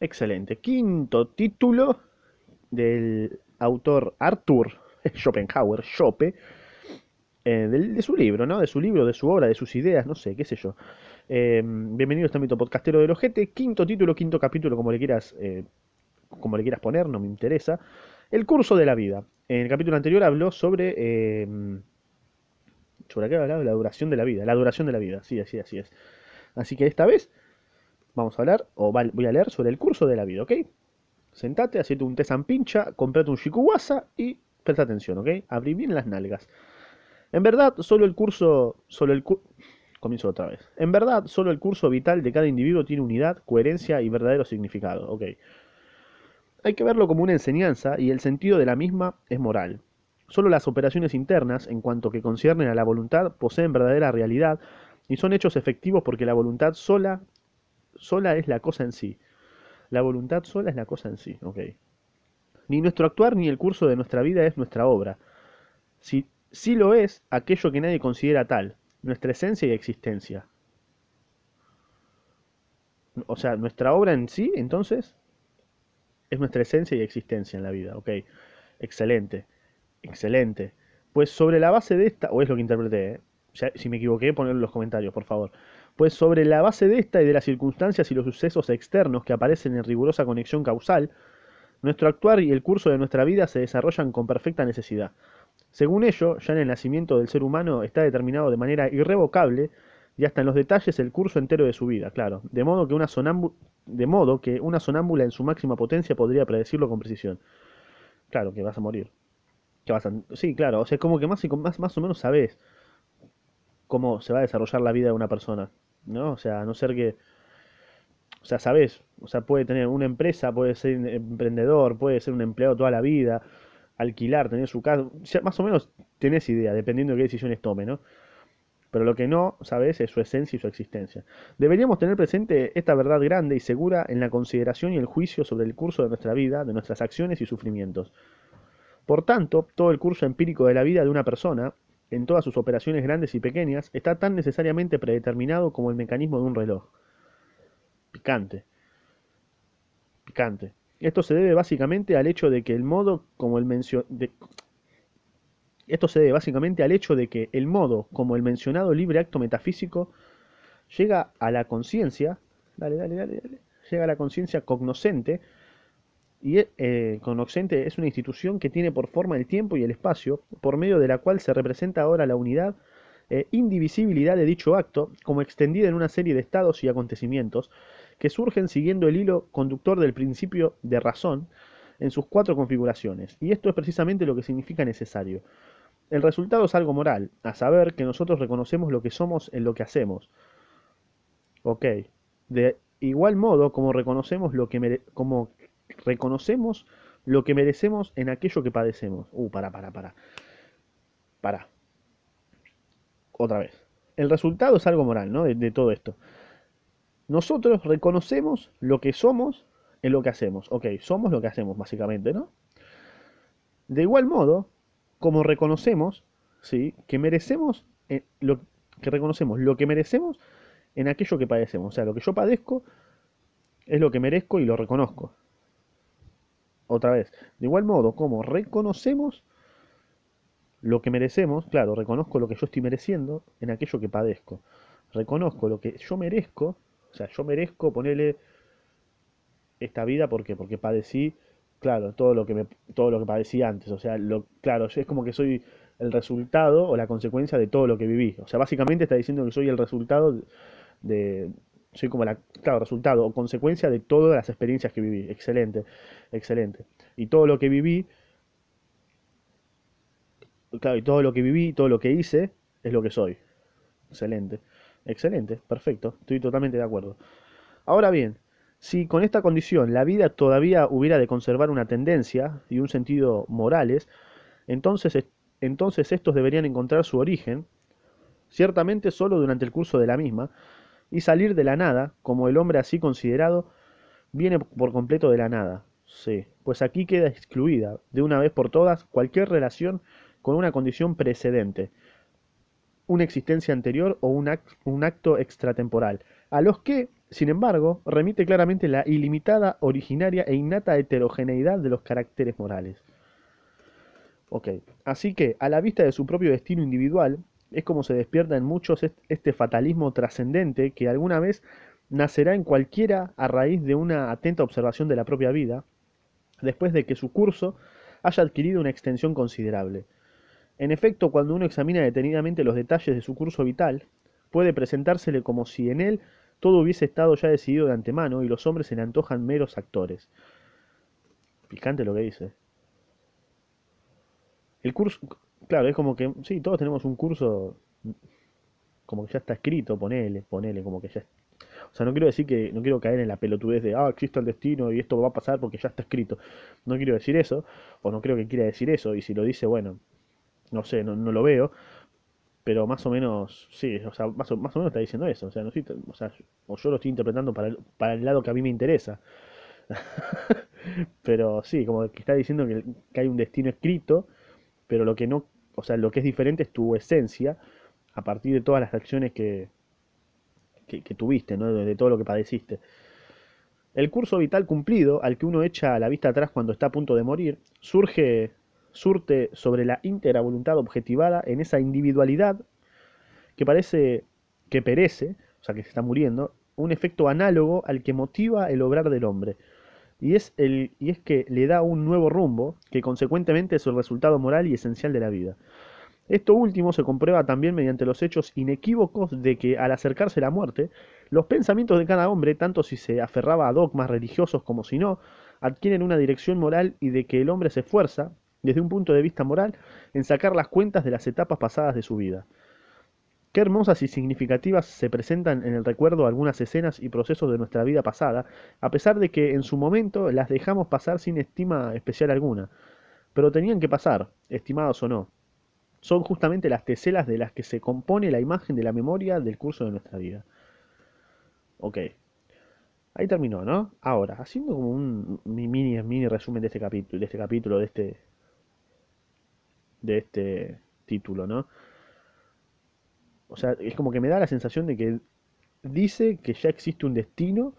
Excelente. Quinto título del autor Arthur Schopenhauer, Schope, eh, de, su libro, ¿no? De su libro, de su obra, de sus ideas, no sé, qué sé yo. Eh, bienvenido a este ámbito podcastero del ojete. Quinto título, quinto capítulo, como le quieras, eh, como le quieras poner, no me interesa. El curso de la vida. En el capítulo anterior habló sobre... eh, ¿Sobre qué hablaba? La duración de la vida. La duración de la vida, sí, así, así es. Así que esta vez vamos a hablar, o voy a leer sobre el curso de la vida, ¿ok? Sentate, hacete un té pincha, comprate un shikuwasa y presta atención, ¿ok? Abrí bien las nalgas. En verdad, solo el curso, solo el cu- comienzo otra vez. En verdad, solo el curso vital de cada individuo tiene unidad, coherencia y verdadero significado, ¿ok? Hay que verlo como una enseñanza y el sentido de la misma es moral. Solo las operaciones internas, en cuanto que conciernen a la voluntad, poseen verdadera realidad y son hechos efectivos porque la voluntad sola, sola es la cosa en sí. La voluntad sola es la cosa en sí, ¿ok? Ni nuestro actuar ni el curso de nuestra vida es nuestra obra. Si, sí lo es aquello que nadie considera tal, nuestra esencia y existencia. O sea, nuestra obra en sí, entonces, es nuestra esencia y existencia en la vida, ¿ok? Excelente, excelente. Pues sobre la base de esta, o es lo que interpreté, ¿eh? Si me equivoqué, ponedlo en los comentarios, por favor. Pues sobre la base de esta y de las circunstancias y los sucesos externos que aparecen en rigurosa conexión causal, nuestro actuar y el curso de nuestra vida se desarrollan con perfecta necesidad. Según ello, ya en el nacimiento del ser humano está determinado de manera irrevocable y hasta en los detalles el curso entero de su vida, claro, de modo que una de modo que una sonámbula en su máxima potencia podría predecirlo con precisión. Claro, que vas a morir. Que vas a... Sí, claro, o sea, como que más, y más, más o menos sabes cómo se va a desarrollar la vida de una persona, ¿no? O sea, a no ser que, o sea, sabes, o sea, puede tener una empresa, puede ser emprendedor, puede ser un empleado toda la vida, alquilar, tener su casa, sea, más o menos tenés idea, dependiendo de qué decisiones tome, ¿no? Pero lo que no sabes es su esencia y su existencia. Deberíamos tener presente esta verdad grande y segura en la consideración y el juicio sobre el curso de nuestra vida, de nuestras acciones y sufrimientos. Por tanto, todo el curso empírico de la vida de una persona, en todas sus operaciones grandes y pequeñas, está tan necesariamente predeterminado como el mecanismo de un reloj. Picante, picante. Esto se debe básicamente al hecho de que el modo como el esto se debe básicamente al hecho de que el modo como el mencionado libre acto metafísico llega a la conciencia, dale, dale, dale, dale, llega a la conciencia cognoscente, y eh, cognoscente es una institución que tiene por forma el tiempo y el espacio, por medio de la cual se representa ahora la unidad e indivisibilidad de dicho acto, como extendida en una serie de estados y acontecimientos que surgen siguiendo el hilo conductor del principio de razón en sus cuatro configuraciones. Y esto es precisamente lo que significa necesario. El resultado es algo moral, a saber que nosotros reconocemos lo que somos en lo que hacemos, Ok. De igual modo como reconocemos lo que como reconocemos lo que merecemos en aquello que padecemos. Uh, para, para, para. Para. Otra vez. El resultado es algo moral, ¿no? De, todo esto. Nosotros reconocemos lo que somos en lo que hacemos. Ok, somos lo que hacemos, básicamente, ¿no? De igual modo, como reconocemos, ¿sí? Que merecemos eh, lo que reconocemos lo que merecemos en aquello que padecemos. O sea, lo que yo padezco es lo que merezco y lo reconozco. Otra vez, de igual modo como reconocemos lo que merecemos, claro, reconozco lo que yo estoy mereciendo en aquello que padezco. Reconozco lo que yo merezco, o sea, yo merezco ponerle esta vida porque porque padecí, claro, todo lo que me todo lo que padecí antes, o sea, lo claro, es como que soy el resultado o la consecuencia de todo lo que viví. O sea, básicamente está diciendo que soy el resultado de soy como la claro, resultado o consecuencia de todas las experiencias que viví. Excelente, excelente. Y todo lo que viví Claro, y todo lo que viví, todo lo que hice, es lo que soy. Excelente. Excelente, perfecto. Estoy totalmente de acuerdo. Ahora bien, si con esta condición la vida todavía hubiera de conservar una tendencia y un sentido morales, entonces, es- entonces estos deberían encontrar su origen, ciertamente solo durante el curso de la misma, y salir de la nada, como el hombre así considerado viene por completo de la nada. Sí, pues aquí queda excluida, de una vez por todas, cualquier relación con una condición precedente, una existencia anterior o un, un acto extratemporal, a los que, sin embargo, remite claramente la ilimitada, originaria e innata heterogeneidad de los caracteres morales. Ok, así que, a la vista de su propio destino individual, es como se despierta en muchos este fatalismo trascendente que alguna vez nacerá en cualquiera a raíz de una atenta observación de la propia vida, después de que su curso haya adquirido una extensión considerable. En efecto, cuando uno examina detenidamente los detalles de su curso vital, puede presentársele como si en él todo hubiese estado ya decidido de antemano y los hombres se le antojan meros actores. Picante lo que dice. El curso, claro, es como que, sí, todos tenemos un curso como que ya está escrito, ponele, ponele, como que ya... O sea, no quiero decir que, no quiero caer en la pelotudez de, ah, existe el destino y esto va a pasar porque ya está escrito. No quiero decir eso, o no creo que quiera decir eso, y si lo dice, bueno, no sé, no, lo veo, pero más o menos, sí, o sea, más o, menos está diciendo eso, o sea, no o, sea, o yo lo estoy interpretando para el, para el lado que a mí me interesa. pero sí, como que está diciendo que hay un destino escrito, pero lo que no, o sea, lo que es diferente es tu esencia a partir de todas las acciones que, que, tuviste, ¿no? de, todo lo que padeciste. El curso vital cumplido, al que uno echa la vista atrás cuando está a punto de morir, surge, surte sobre la íntegra voluntad objetivada en esa individualidad que parece que perece, o sea, que se está muriendo, un efecto análogo al que motiva el obrar del hombre. Y es, el, y es que le da un nuevo rumbo, que consecuentemente es el resultado moral y esencial de la vida. Esto último se comprueba también mediante los hechos inequívocos de que al acercarse la muerte, los pensamientos de cada hombre, tanto si se aferraba a dogmas religiosos como si no, adquieren una dirección moral y de que el hombre se esfuerza, desde un punto de vista moral, en sacar las cuentas de las etapas pasadas de su vida. Qué hermosas y significativas se presentan en el recuerdo algunas escenas y procesos de nuestra vida pasada, a pesar de que en su momento las dejamos pasar sin estima especial alguna. Pero tenían que pasar, estimados o no son justamente las teselas de las que se compone la imagen de la memoria del curso de nuestra vida. Ok. Ahí terminó, ¿no? Ahora, haciendo como un mini, mini resumen de este capítulo, de este capítulo, de este. de este título, ¿no? O sea, es como que me da la sensación de que dice que ya existe un destino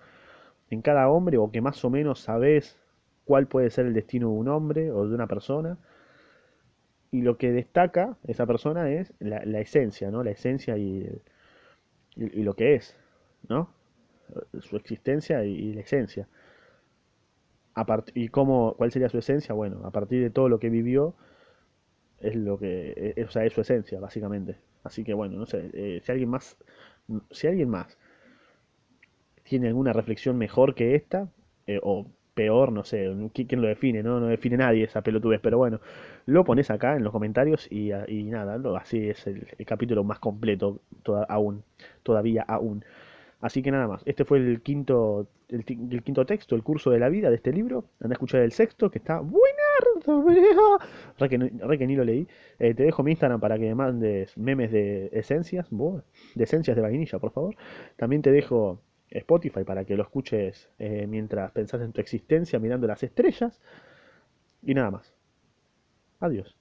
en cada hombre, o que más o menos sabes cuál puede ser el destino de un hombre o de una persona y lo que destaca esa persona es la, esencia, ¿no? La esencia y, y, lo que es, ¿no? Su existencia y, la esencia. ¿Y cómo, cuál sería su esencia? Bueno, a partir de todo lo que vivió, es lo que, es, o sea, es su esencia, básicamente. Así que bueno, no sé, eh, si alguien más, si alguien más tiene alguna reflexión mejor que esta, eh, o peor, no sé, quién lo define, ¿no? No define nadie esa pelotudez, pero bueno, lo pones acá en los comentarios y, nada, así es el, capítulo más completo aún, todavía aún. Así que nada más, este fue el quinto, el, quinto texto, el curso de la vida de este libro. Anda a escuchar el sexto, que está buenardo, re que, re que ni lo leí. Eh, te dejo mi Instagram para que me mandes memes de esencias, de esencias de vainilla, por favor. También te dejo Spotify para que lo escuches eh, mientras pensás en tu existencia mirando las estrellas. Y nada más. Adiós.